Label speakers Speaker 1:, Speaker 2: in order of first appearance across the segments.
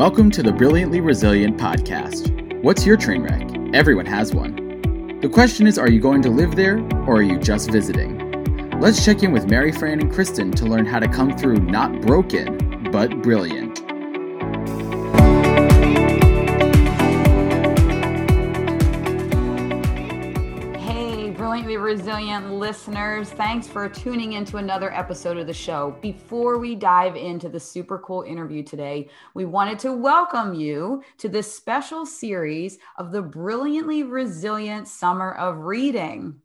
Speaker 1: Welcome to the Brilliantly Resilient podcast. What's your train wreck? Everyone has one. The question is are you going to live there or are you just visiting? Let's check in with Mary Fran and Kristen to learn how to come through not broken, but brilliant.
Speaker 2: Resilient listeners. Thanks for tuning into another episode of the show. Before we dive into the super cool interview today, we wanted to welcome you to this special series of the Brilliantly Resilient Summer of Reading.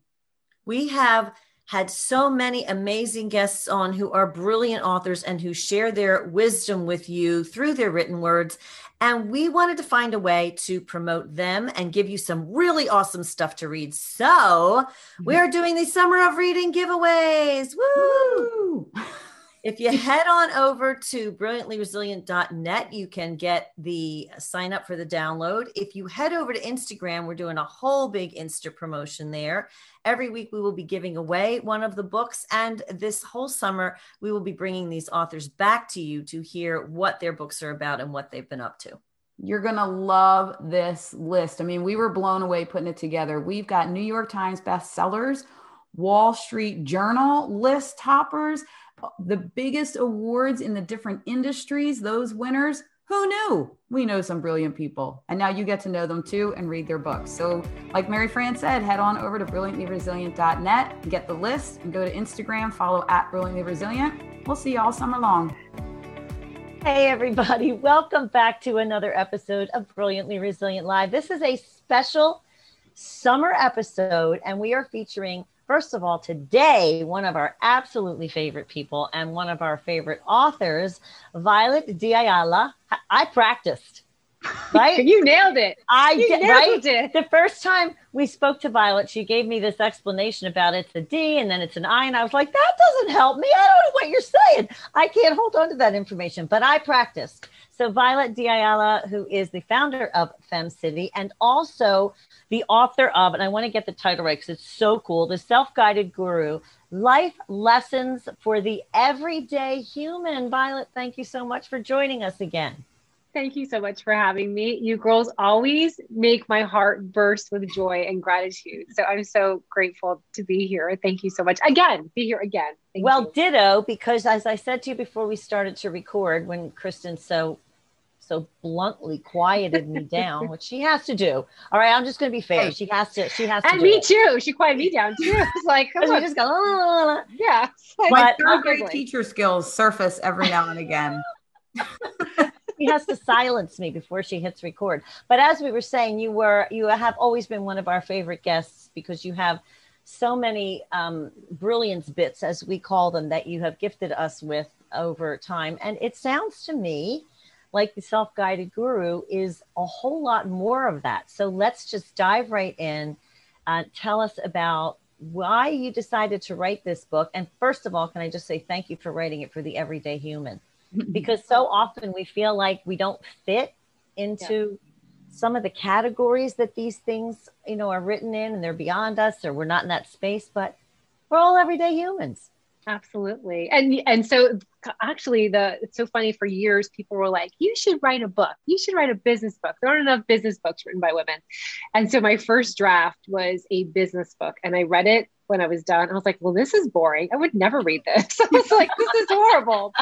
Speaker 3: We have had so many amazing guests on who are brilliant authors and who share their wisdom with you through their written words. And we wanted to find a way to promote them and give you some really awesome stuff to read. So we mm-hmm. are doing the Summer of Reading giveaways. Woo! if you head on over to brilliantlyresilient.net, you can get the sign up for the download. If you head over to Instagram, we're doing a whole big Insta promotion there. Every week, we will be giving away one of the books. And this whole summer, we will be bringing these authors back to you to hear what their books are about and what they've been up to.
Speaker 2: You're going to love this list. I mean, we were blown away putting it together. We've got New York Times bestsellers, Wall Street Journal list toppers uh, the biggest awards in the different industries, those winners, who knew? We know some brilliant people. And now you get to know them too and read their books. So, like Mary Fran said, head on over to brilliantlyresilient.net, get the list, and go to Instagram, follow at Brilliantly Resilient. We'll see you all summer long.
Speaker 3: Hey, everybody. Welcome back to another episode of Brilliantly Resilient Live. This is a special summer episode, and we are featuring First of all, today, one of our absolutely favorite people and one of our favorite authors, Violette de Ayala. I practiced. Right?
Speaker 4: you nailed it.
Speaker 3: I you did, right? It. The first time we spoke to Violette, she gave me this explanation about it's a D and then it's an I. And I was like, that doesn't help me. I don't know what you're saying. I can't hold on to that information, but I practiced. So, Violette de Ayala, who is the founder of Fem City and also the author of, and I want to get the title right because it's so cool The Self Guided Guru Life Lessons for the Everyday Human. Violette, thank you so much for joining us again.
Speaker 4: Thank you so much for having me. You girls always make my heart burst with joy and gratitude. So I'm so grateful to be here. Thank you so much. Again, be here again.
Speaker 3: Thank well, you. ditto, because as I said to you before we started to record, when Kristen so so bluntly quieted me down, which she has to do. All right, I'm just going to be fair. She has to. She has to.
Speaker 4: And me it. too. She quieted me down too. It's like
Speaker 3: come on. just go. La, la, la.
Speaker 4: Yeah.
Speaker 2: My third grade teacher skills surface every now and again.
Speaker 3: she has to silence me before she hits record. But as we were saying, you were you have always been one of our favorite guests because you have so many um, brilliance bits, as we call them, that you have gifted us with over time. And it sounds to me like the self guided guru, is a whole lot more of that. So let's just dive right in. Uh, tell us about why you decided to write this book. And first of all, can I just say thank you for writing it for the everyday human? Because so often we feel like we don't fit into yeah. some of the categories that these things, you know, are written in and they're beyond us or we're not in that space, but we're all everyday humans.
Speaker 4: Absolutely. And and so actually the it's so funny for years people were like you should write a book. You should write a business book. There aren't enough business books written by women. And so my first draft was a business book and I read it when I was done. I was like, well this is boring. I would never read this. I was like this is horrible.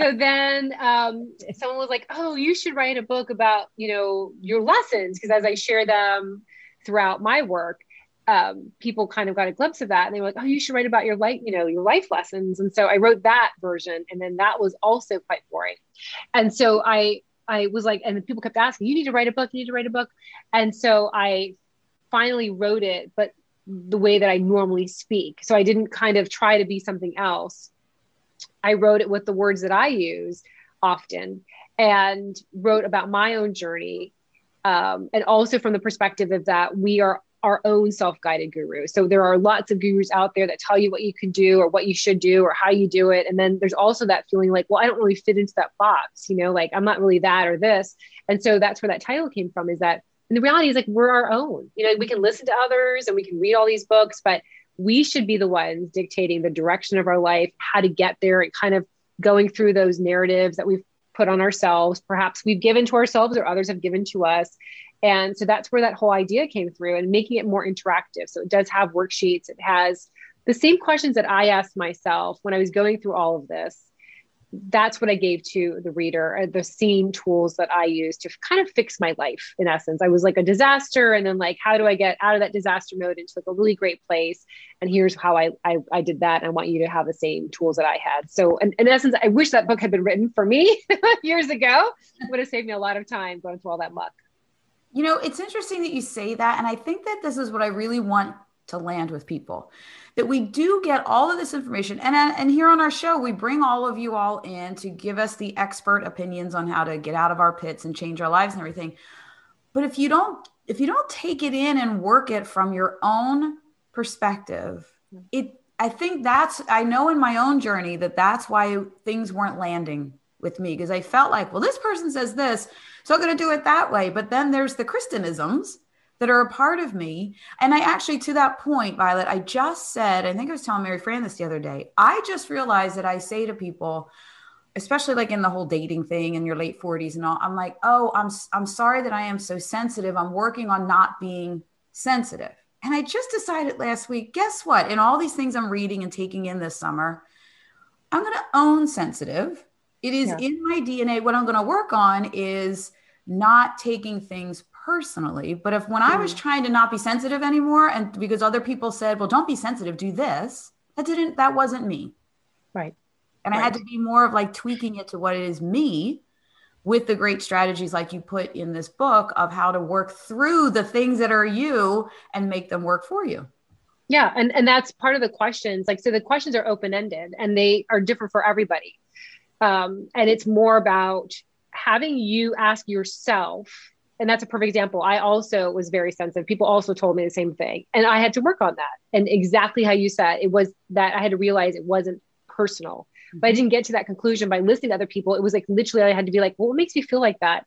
Speaker 4: so then um, someone was like, "Oh, you should write a book about, you know, your lessons because as I share them throughout my work, um, people kind of got a glimpse of that and they were like, oh, you should write about your life, you know, your life lessons. And so I wrote that version and then that was also quite boring. And so I, I was like, and people kept asking, you need to write a book, you need to write a book. And so I finally wrote it, but the way that I normally speak. So I didn't kind of try to be something else. I wrote it with the words that I use often and wrote about my own journey um, and also from the perspective of that we are our own self-guided guru. So there are lots of gurus out there that tell you what you can do or what you should do or how you do it. And then there's also that feeling like, well, I don't really fit into that box, you know, like I'm not really that or this. And so that's where that title came from is that and the reality is like we're our own. You know, we can listen to others and we can read all these books, but we should be the ones dictating the direction of our life, how to get there and kind of going through those narratives that we've put on ourselves. Perhaps we've given to ourselves or others have given to us. And so that's where that whole idea came through and making it more interactive. So it does have worksheets. It has the same questions that I asked myself when I was going through all of this that's what I gave to the reader, uh, the same tools that I used to kind of fix my life in essence. I was like a disaster. And then like, how do I get out of that disaster mode into like a really great place? And here's how I, I, I did that. I want you to have the same tools that I had. So in, in essence, I wish that book had been written for me years ago. It would have saved me a lot of time going through all that muck.
Speaker 2: You know, it's interesting that you say that. And I think that this is what I really want to land with people. That we do get all of this information. And uh, and here on our show we bring all of you all in to give us the expert opinions on how to get out of our pits and change our lives and everything. But if you don't if you don't take it in and work it from your own perspective it i think that's i know in my own journey that that's why things weren't landing with me because i felt like well this person says this so i'm going to do it that way. But then there's the kristinisms that are a part of me. And I actually, to that point, Violet, I just said, I think I was telling Mary Fran this the other day. I just realized that I say to people, especially like in the whole dating thing in your late 40s and all, I'm like, oh, I'm I'm sorry that I am so sensitive. I'm working on not being sensitive. And I just decided last week, guess what? In all these things I'm reading and taking in this summer, I'm going to own sensitive. It is yeah. in my DNA. What I'm going to work on is not taking things personally. But if when I was mm. trying to not be sensitive anymore, and because other people said, well, don't be sensitive, do this, that didn't, that wasn't me.
Speaker 4: Right.
Speaker 2: And
Speaker 4: right.
Speaker 2: I had to be more of like tweaking it to what it is me with the great strategies like you put in this book of how to work through the things that are you and make them work for you.
Speaker 4: Yeah, and and that's part of the questions. Like so the questions are open-ended and they are different for everybody. Um, and it's more about having you ask yourself and that's a perfect example. I also was very sensitive. People also told me the same thing. And I had to work on that. And exactly how you said it was that I had to realize it wasn't personal. Mm-hmm. But I didn't get to that conclusion by listening to other people. It was like literally I had to be like, well, what makes me feel like that?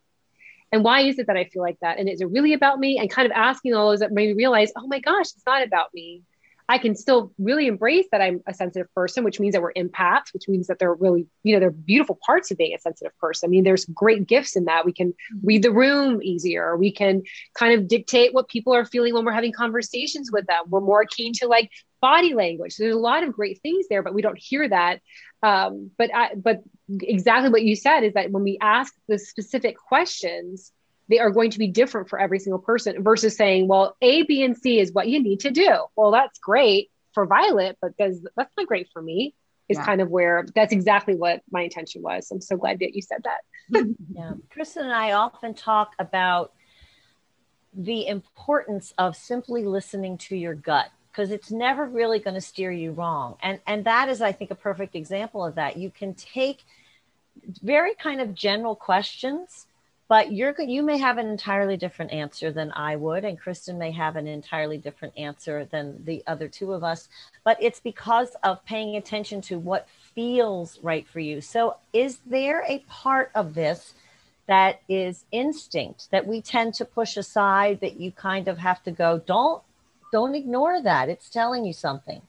Speaker 4: And why is it that I feel like that? And is it really about me? And kind of asking all those that made me realize, oh my gosh, it's not about me. I can still really embrace that I'm a sensitive person, which means that we're empaths, which means that they're really, you know, they're beautiful parts of being a sensitive person. I mean, there's great gifts in that. We can read the room easier. We can kind of dictate what people are feeling when we're having conversations with them. We're more keen to like body language. So there's a lot of great things there, but we don't hear that. Um, but I, but exactly what you said is that when we ask the specific questions, they are going to be different for every single person versus saying, well, A, B, and C is what you need to do. Well, that's great for Violette, but does that's not great for me. Is yeah. kind of where that's exactly what my intention was. I'm so glad that you said that.
Speaker 3: yeah. Kristen and I often talk about the importance of simply listening to your gut because it's never really going to steer you wrong. And and that is I think a perfect example of that. You can take very kind of general questions but you're you may have an entirely different answer than I would, and Kristen may have an entirely different answer than the other two of us. But it's because of paying attention to what feels right for you. So, is there a part of this that is instinct that we tend to push aside? That you kind of have to go, don't don't ignore that. It's telling you something.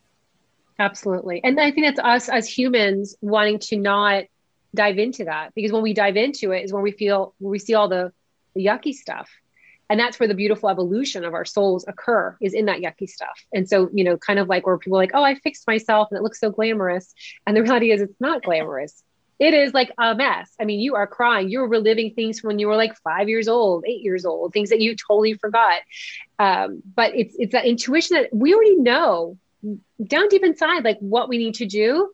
Speaker 4: Absolutely, and I think that's us as humans wanting to not dive into that because when we dive into it is when we feel when we see all the, the yucky stuff. And that's where the beautiful evolution of our souls occur is in that yucky stuff. And so you know kind of like where people are like oh i fixed myself and it looks so glamorous. And the reality is it's not glamorous. It is like a mess. I mean you are crying. You're reliving things from when you were like five years old eight years old things that you totally forgot. Um, but it's it's that intuition that we already know down deep inside like what we need to do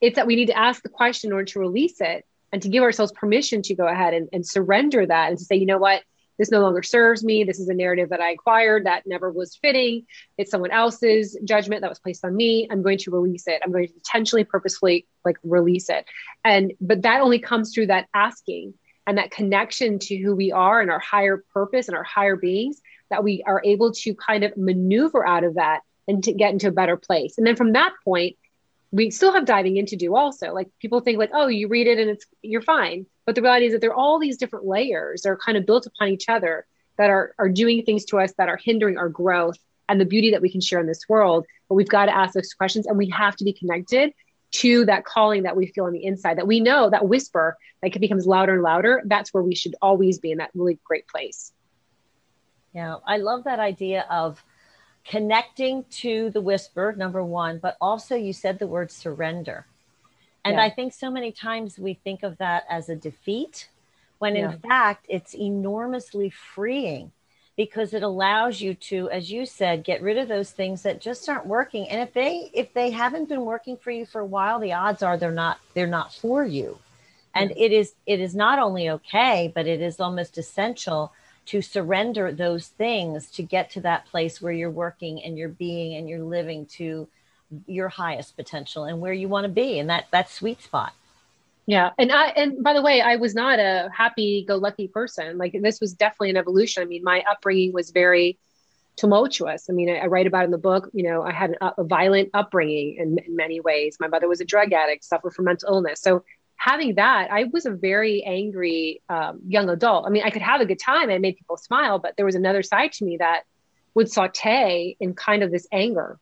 Speaker 4: it's that we need to ask the question in order to release it and to give ourselves permission to go ahead and, and surrender that and to say, you know what, this no longer serves me. This is a narrative that I acquired that never was fitting. It's someone else's judgment that was placed on me. I'm going to release it. I'm going to intentionally, purposefully like release it. And, but that only comes through that asking and that connection to who we are and our higher purpose and our higher beings that we are able to kind of maneuver out of that and to get into a better place. And then from that point, we still have diving in to do also. Like people think like oh you read it and it's you're fine. But the reality is that there are all these different layers that are kind of built upon each other that are are doing things to us that are hindering our growth and the beauty that we can share in this world. But we've got to ask those questions and we have to be connected to that calling that we feel on the inside that we know that whisper it becomes louder and louder that's where we should always be in that really great place.
Speaker 3: Yeah i love that idea of connecting to the whisper number one but also you said the word surrender. And yeah. i think so many times we think of that as a defeat when in fact it's enormously freeing because it allows you to as you said get rid of those things that just aren't working. And if they if they haven't been working for you for a while the odds are they're not they're not for you. And it is it is not only okay but it is almost essential to surrender those things to get to that place where you're working and you're being and you're living to your highest potential and where you want to be and that that sweet spot
Speaker 4: yeah. And I, and by the way, I was not a happy go lucky person. Like this was definitely an evolution. I mean, my upbringing was very tumultuous. I mean, I, I write about in the book, you know, I had a, a violent upbringing in, in, many ways. My mother was a drug addict, suffered from mental illness. So having that, I was a very angry um, young adult. I mean, I could have a good time and made people smile, but there was another side to me that would saute in kind of this anger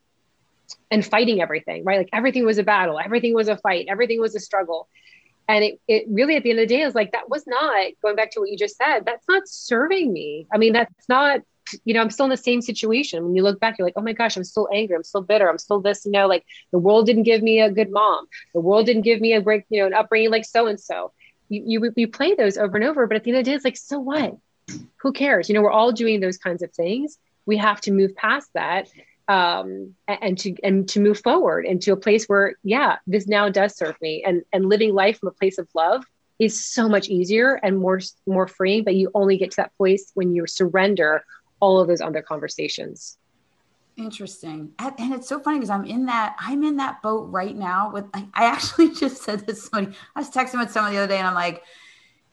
Speaker 4: and fighting everything, right? Like everything was a battle, everything was a fight, everything was a struggle and it, it really at the end of the day is like that was not going back to what you just said that's not serving me i mean that's not you know i'm still in the same situation. When you look back you're like oh my gosh i'm still angry. I'm still bitter. I'm still this you know like the world didn't give me a good mom. The world didn't give me a break you know an upbringing like so and so you you play those over and over but at the end of the day it's like so what? Who cares? You know we're all doing those kinds of things. We have to move past that um, and to and to move forward into a place where yeah this now does serve me. And and living life from a place of love is so much easier and more more freeing but you only get to that place when you surrender all of those other conversations.
Speaker 2: Interesting. And it's so funny because i'm in that i'm in that boat right now with i, actually just said this somebody i was texting with someone the other day and i'm like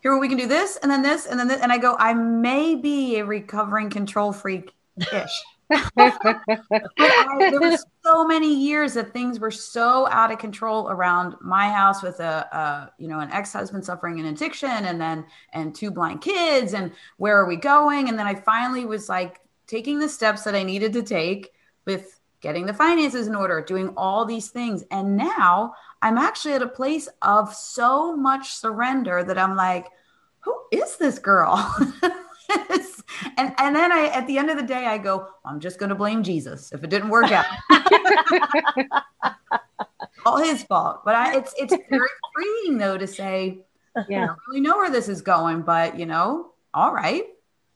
Speaker 2: here we can do this and then this and then this and i go i may be a recovering control freak ish I, there was so many years that things were so out of control around my house with a, a, you know an ex-husband suffering an addiction and then and two blind kids and where are we going? And then i finally was like taking the steps that i needed to take with getting the finances in order doing all these things. And now i'm actually at a place of so much surrender that i'm like who is this girl and and then I at the end of the day I go, I'm just going to blame Jesus if it didn't work out. All his fault. But I, it's it's very freeing though to say, yeah, I don't really know where this is going, but you know, all right,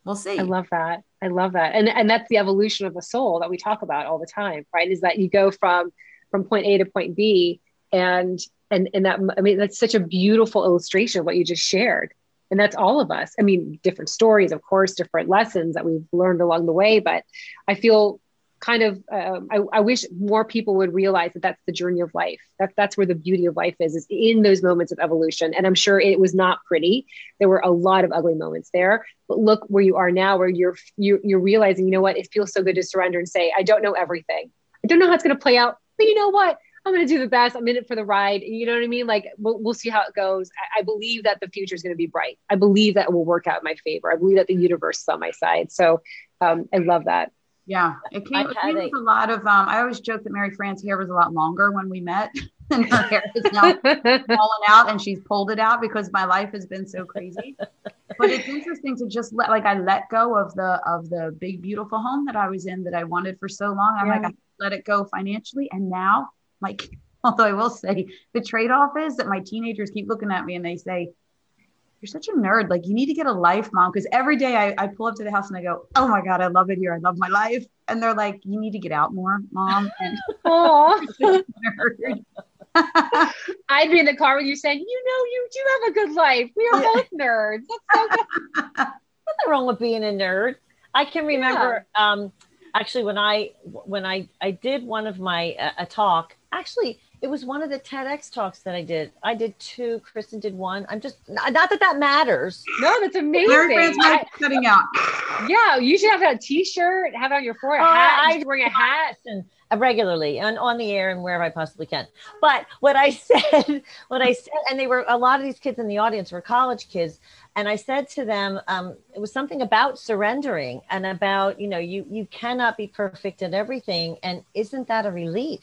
Speaker 2: we'll see.
Speaker 4: I love that. I love that. And and that's the evolution of the soul that we talk about all the time, right? Is that you go from from point A to point B and and and that I mean that's such a beautiful illustration of what you just shared and that's all of us. I mean different stories of course different lessons that we've learned along the way but i feel kind of um, I, I, wish more people would realize that that's the journey of life. That, that's where the beauty of life is is in those moments of evolution. And i'm sure it was not pretty. There were a lot of ugly moments there but look where you are now where you're you're, you're realizing you know what? It feels so good to surrender and say i don't know everything. I don't know how it's going to play out but you know what I'm going to do the best. I'm in it for the ride. You know what I mean? Like we'll, we'll see how it goes. I, I believe that the future is going to be bright. I believe that it will work out in my favor. I believe that the universe is on my side. So um, I love that.
Speaker 2: Yeah, it came, it came with a lot of. Um, I always joke that Mary Fran's hair was a lot longer when we met, and her hair is now falling out, and she's pulled it out because my life has been so crazy. but it's interesting to just let, like, I let go of the of the big beautiful home that I was in that I wanted for so long. I'm yeah. like, I let it go financially, and now like, although I will say the trade off is that my teenagers keep looking at me and they say, You're such a nerd. Like, you need to get a life, mom. Because every day I, I pull up to the house and I go, Oh my God, I love it here. I love my life. And they're like, You need to get out more, mom. And
Speaker 4: I'd be in the car with you saying, You know, you do have a good life. We are both nerds. That's so good.
Speaker 3: Nothing wrong with being a nerd. I can remember yeah. um, actually when i when i i did one of my uh, a talk actually it was one of the TEDx talks that I did. I did two. Kristen did one. I'm just not, that that matters.
Speaker 4: No, that's amazing. Mary
Speaker 2: cutting out.
Speaker 4: Yeah, you should have a T-shirt, have it on your forehead, uh. I'm wearing a hat
Speaker 3: and regularly and on the air and wherever I possibly can. But what I said, what I said, and they were a lot of these kids in the audience were college kids, and I said to them, um, it was something about surrendering and about, you know, you you cannot be perfect at everything. And isn't that a relief?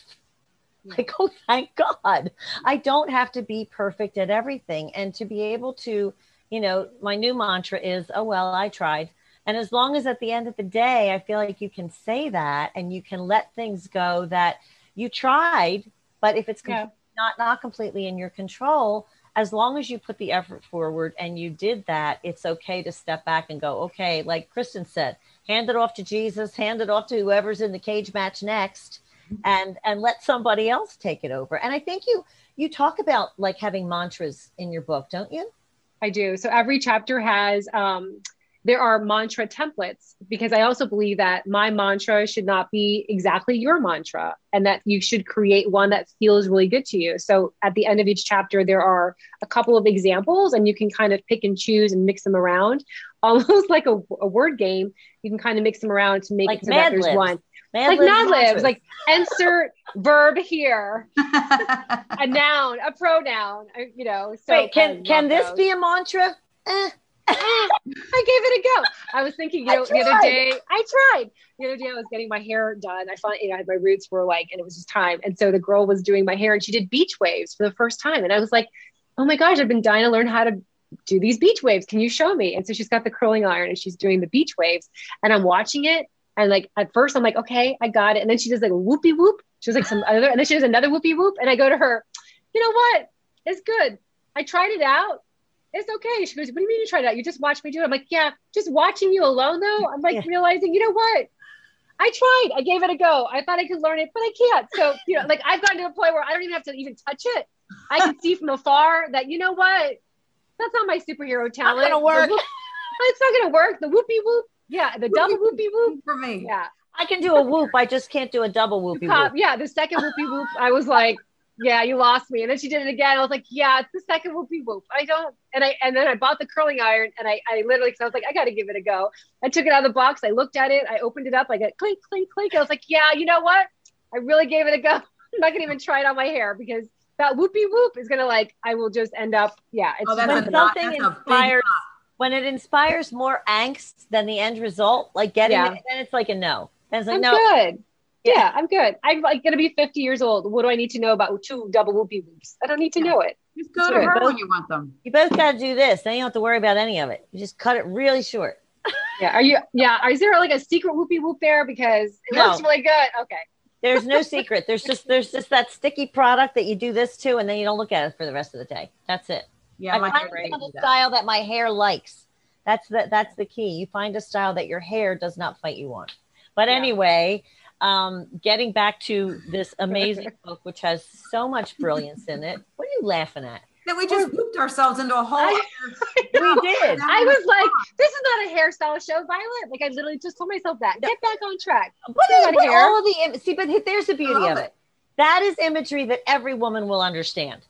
Speaker 3: Like, oh, thank God. I don't have to be perfect at everything. And to be able to, you know, my new mantra is, oh, well, I tried. And as long as at the end of the day, I feel like you can say that and you can let things go that you tried, but if it's yeah. not not completely in your control, as long as you put the effort forward and you did that, it's okay to step back and go, okay, like Kristen said, hand it off to Jesus, hand it off to whoever's in the cage match next, and and let somebody else take it over. And I think you you talk about like having mantras in your book, don't you?
Speaker 4: I do. So every chapter has um there are mantra templates because I also believe that my mantra should not be exactly your mantra and that you should create one that feels really good to you. So at the end of each chapter, there are a couple of examples and you can kind of pick and choose and mix them around, almost like a, a word game. You can kind of mix them around to make
Speaker 3: like
Speaker 4: it so that there's
Speaker 3: libs.
Speaker 4: one.
Speaker 3: Mad
Speaker 4: like
Speaker 3: libs
Speaker 4: Mad Libs, like insert verb here, a noun, a pronoun, uh, you know. So
Speaker 3: Wait, can can
Speaker 4: love
Speaker 3: this
Speaker 4: those.
Speaker 3: be a mantra? Eh.
Speaker 4: I gave it a go. I was thinking, you know, the other day, I tried. The other day, I was getting my hair done. I found, you know, I had my roots were like, and it was just time. And so the girl was doing my hair and she did beach waves for the first time. And I was like, oh my gosh, I've been dying to learn how to do these beach waves. Can you show me? And so she's got the curling iron and she's doing the beach waves. And I'm watching it. And like at first, I'm like, okay, I got it. And then she does like a whoopee whoop. She was like some other, and then she does another whoopee whoop. And I go to her, you know what? It's good. I tried it out it's okay. She goes, What do you mean you tried it out? You just watched me do it. I'm like, Yeah, just watching you alone though. I'm like
Speaker 3: Yeah.
Speaker 4: realizing, you know what? I tried. I gave it a go. I thought I could learn it, but I can't. So, you know, like I've gotten to a point where I don't even have to even touch it. I can see from afar that, you know what? That's not my superhero talent.
Speaker 3: It's not gonna work.
Speaker 4: Whoop- it's not gonna work. The whoopee whoop. Yeah, the double whoopee whoop.
Speaker 2: for me.
Speaker 4: Yeah.
Speaker 3: I can do a whoop. I just can't do a double whoopie
Speaker 4: Cop-
Speaker 3: whoop.
Speaker 4: yeah, the second whoopee whoop, I was like, yeah, you lost me. And then she did it again. I was like, yeah, it's the second whoopee whoop. I don't. And I and then I bought the curling iron and I I literally because I was like, I got to give it a go. I took it out of the box. I looked at it. I opened it up. I got clink clink clink. I was like, yeah, you know what? I really gave it a go. I'm not gonna even try it on my hair because that whoopee whoop is gonna like I will just end up. Yeah, it's
Speaker 2: Oh, that's
Speaker 3: When
Speaker 2: a
Speaker 3: something inspires, when it inspires more angst than the end result, like getting
Speaker 4: Yeah.
Speaker 3: it, then it's like a no. Then it's like
Speaker 4: I'm
Speaker 3: no.
Speaker 4: good.
Speaker 3: Yeah.
Speaker 4: Yeah. I'm good. I'm like gonna be 50 years old. What do I need to know about two double whoopee whoops? I don't need to know it.
Speaker 2: Just go to her
Speaker 3: Both-
Speaker 2: when you want them.
Speaker 3: You both got to do this. Then you don't have to worry about any of it. You just cut it really short.
Speaker 4: Yeah. Are you? Yeah. Is there like a secret whoopee whoop there? Because it
Speaker 3: No.
Speaker 4: looks really good. Okay.
Speaker 3: There's no secret. There's just there's just that sticky product that you do this to, and then you don't look at it for the rest of the day. That's it.
Speaker 2: Yeah,
Speaker 3: I
Speaker 2: my
Speaker 3: find
Speaker 2: hair
Speaker 3: the
Speaker 2: doesn't that.
Speaker 3: style that my hair likes. That's the that's the key. You find a style that your hair does not fight you on. But
Speaker 4: Yeah.
Speaker 3: anyway, um, getting back to this amazing book, which has so much brilliance in it. What are you laughing at?
Speaker 2: That we just whooped ourselves into a whole.
Speaker 4: I-
Speaker 3: We did.
Speaker 4: I was like, this is not a hairstyle show, Violette. Like I literally just told myself that. Get back on track.
Speaker 3: Put,
Speaker 4: Still
Speaker 3: it,
Speaker 4: got
Speaker 3: put
Speaker 4: hair.
Speaker 3: all of the see, but there's the beauty of
Speaker 2: it.
Speaker 3: it. That is imagery that every woman will understand.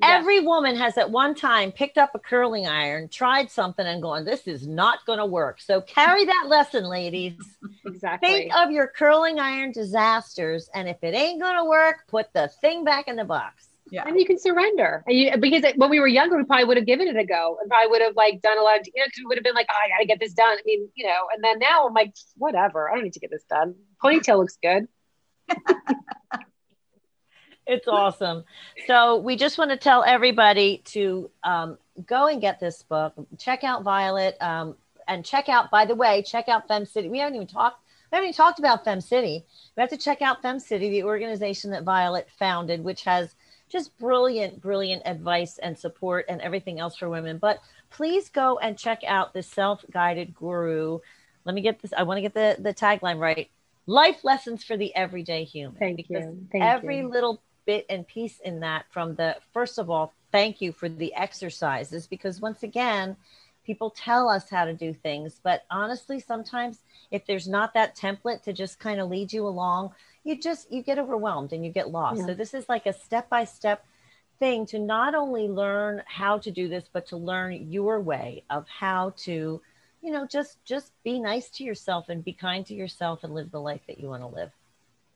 Speaker 4: Yes.
Speaker 3: Every woman has at one time picked up a curling iron, tried something, and gone, "This is not going to work." So carry that lesson, ladies.
Speaker 4: Exactly.
Speaker 3: Think of your curling iron disasters, and if it ain't going to work, put the thing back in the box.
Speaker 2: Yeah.
Speaker 4: and you can surrender. And you because when we were younger, we probably would have given it a go and probably would have like done a lot of you know, 'cause we would have been like, oh, I gotta get this done. I mean, you know, and then now I'm like, whatever, I don't need to get this done. Ponytail looks good.
Speaker 3: It's awesome. So we just want to tell everybody to um, go and get this book. Check out Violette, um, and check out. By the way, check out Fem City. We haven't even talked. We haven't even talked about Fem City. We have to check out Fem City, the organization that Violette founded, which has just brilliant, brilliant advice and support and everything else for women. But please go and check out the self-guided guru. Let me get this. I want to get the the tagline right. Life lessons for the everyday human.
Speaker 4: Thank
Speaker 3: Because
Speaker 4: you. Thank
Speaker 3: every
Speaker 4: you.
Speaker 3: little bit and piece in that from the first of all thank you for the exercises because once again people tell us how to do things but honestly sometimes if there's not that template to just kind of lead you along you just you get overwhelmed and you get lost
Speaker 4: Yeah.
Speaker 3: so this is like a step by step thing to not only learn how to do this but to learn your way of how to you know just just be nice to yourself and be kind to yourself and live the life that you want to live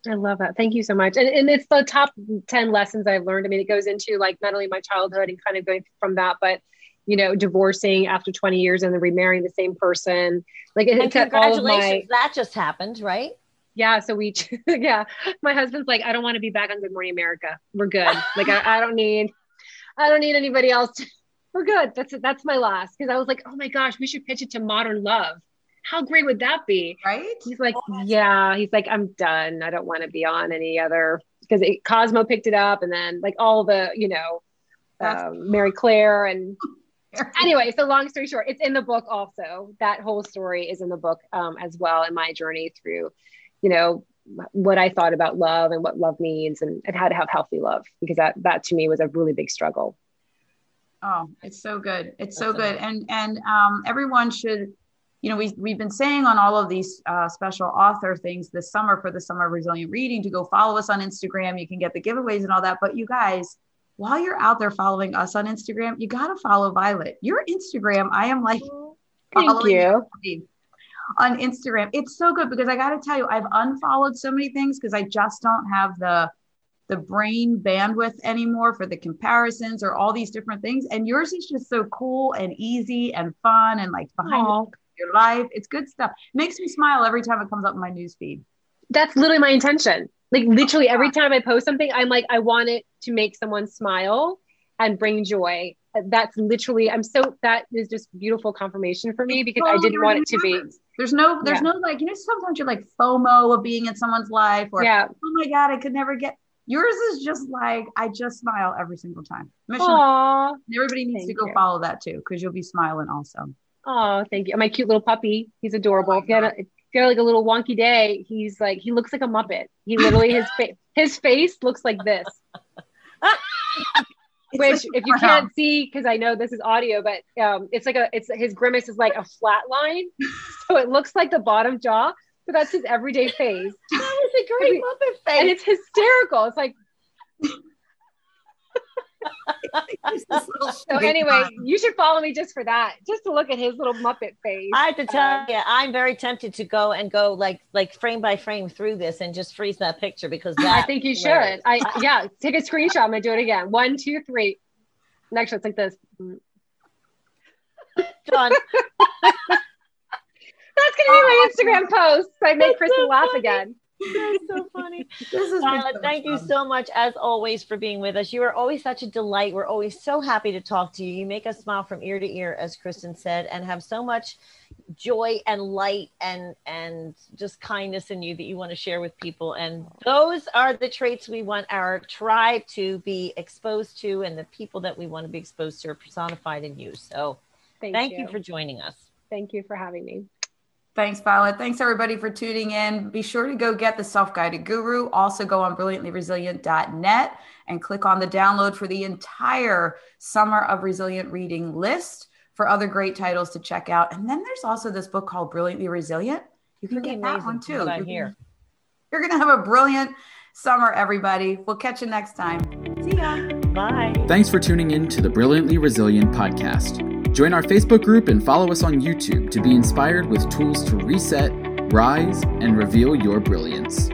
Speaker 4: I love that. Thank you so much. And, and it's the top 10 lessons I've learned. I mean, it goes into like not only my childhood and kind of going from that, but you know, divorcing after 20 years and then remarrying the same person. Like it,
Speaker 3: and
Speaker 4: it's all
Speaker 3: congratulations
Speaker 4: my
Speaker 3: that just happened right
Speaker 4: Yeah. So we, yeah, my husband's like, I don't want to be back on Good Morning America. We're good. Like, I, I don't need, I don't need anybody else. To, we're good. That's that's my last. Cause I was like, oh my gosh, we should pitch it to Modern Love. How great would that be?
Speaker 2: Right.
Speaker 4: He's like, yeah. He's like, I'm done. I don't want to be on any other because Cosmo picked it up, and then like all the, you know, um, Marie Claire and anyway, so long story short, it's in the book also. That whole story is in the book um, as well in my journey through, you know, what I thought about love and what love means and, and how to have healthy love because that that to me was a really big struggle.
Speaker 2: Oh, it's so good. It's so good. And and um, everyone should, you know, we we've been saying on all of these uh, special author things this summer for the summer of resilient reading to go follow us on Instagram. You can get the giveaways and all that. But you guys, while you're out there following us on Instagram, you got to follow Violette. Your Instagram, I am like,
Speaker 4: thank you.
Speaker 2: On Instagram, it's so good because I got to tell you, I've unfollowed so many things because I just don't have the the brain bandwidth anymore for the comparisons or all these different things. And yours is just so cool and easy and fun and like behind your life. It's good stuff. It makes me smile every time it comes up in my news feed.
Speaker 4: That's literally my intention. Like oh, literally every time I post something, I'm like, I want it to make someone smile and bring joy. That's literally, I'm so, that is just beautiful confirmation for me because I didn't want it to be.
Speaker 2: There's no, there's yeah. no like, you know, sometimes you're like FOMO of being in someone's life or, yeah. oh my God, I could never get, Yours is just like I just smile every single time.
Speaker 4: Mission. Aww,
Speaker 2: everybody needs to go you. follow that too because you'll be smiling also.
Speaker 4: Oh, thank you. My cute little puppy. He's adorable. Oh if, you had a, if you had like a little wonky day, he's like he looks like a muppet. He literally his face his face looks like this. Which, if you can't see, because I know this is audio, but um, it's like a it's his grimace is like a flat line, so it looks like the bottom jaw. So that's his everyday face.
Speaker 3: That was a great Muppet face.
Speaker 4: And it's hysterical. It's like so anyway, you should follow me just for that, just to look at his little Muppet face.
Speaker 3: I have to tell um, you, I'm very tempted to go and go like like frame by frame through this and just freeze that picture because that
Speaker 4: I think you should. I yeah, take a screenshot. I'm gonna do it again. One, two, three. Next, it's like this.
Speaker 3: Done.
Speaker 4: That's gonna be my Instagram post. I make Kristen so laugh again.
Speaker 3: That's so funny. this is Violette, so thank fun. you so much, as always, for being with us. You are always such a delight. We're always so happy to talk to you. You make us smile from ear to ear, as Kristen said, and have so much joy and light and and just kindness in you that you want to share with people. And those are the traits we want our tribe to be exposed to, and the people that we want to be exposed to are personified in you. So, thank, thank you. you for joining us.
Speaker 4: Thank you for having me.
Speaker 2: Thanks, Violette. Thanks, everybody, for tuning in. Be sure to go get the Self Guided Guru. Also, go on brilliantlyresilient.net and click on the download for the entire Summer of Resilient reading list for other great titles to check out. And then there's also this book called Brilliantly Resilient. You can get that one too.
Speaker 3: You're, here.
Speaker 2: You're going to have a brilliant summer, everybody. We'll catch you next time. See ya.
Speaker 3: Bye.
Speaker 1: Thanks for tuning in to the Brilliantly Resilient podcast. Join our Facebook group and follow us on YouTube to be inspired with tools to reset, rise, and reveal your brilliance.